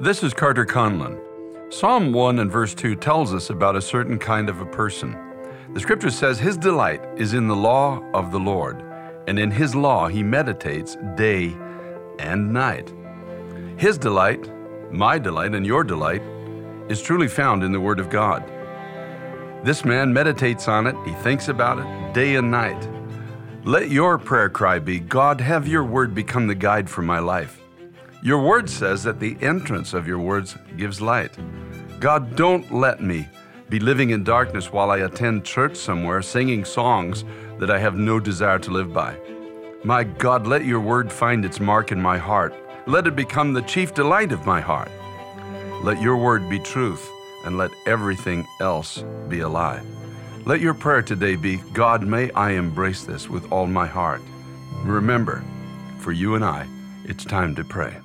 This is Carter Conlon. Psalm 1 and verse 2 tells us about a certain kind of a person. The scripture says, His delight is in the law of the Lord, and in His law he meditates day and night. His delight, my delight, and your delight is truly found in the Word of God. This man meditates on it, he thinks about it day and night. Let your prayer cry be God, have your Word become the guide for my life. Your word says that the entrance of your words gives light. God, don't let me be living in darkness while I attend church somewhere singing songs that I have no desire to live by. My God, let your word find its mark in my heart. Let it become the chief delight of my heart. Let your word be truth, and let everything else be a lie. Let your prayer today be God, may I embrace this with all my heart. Remember, for you and I, it's time to pray.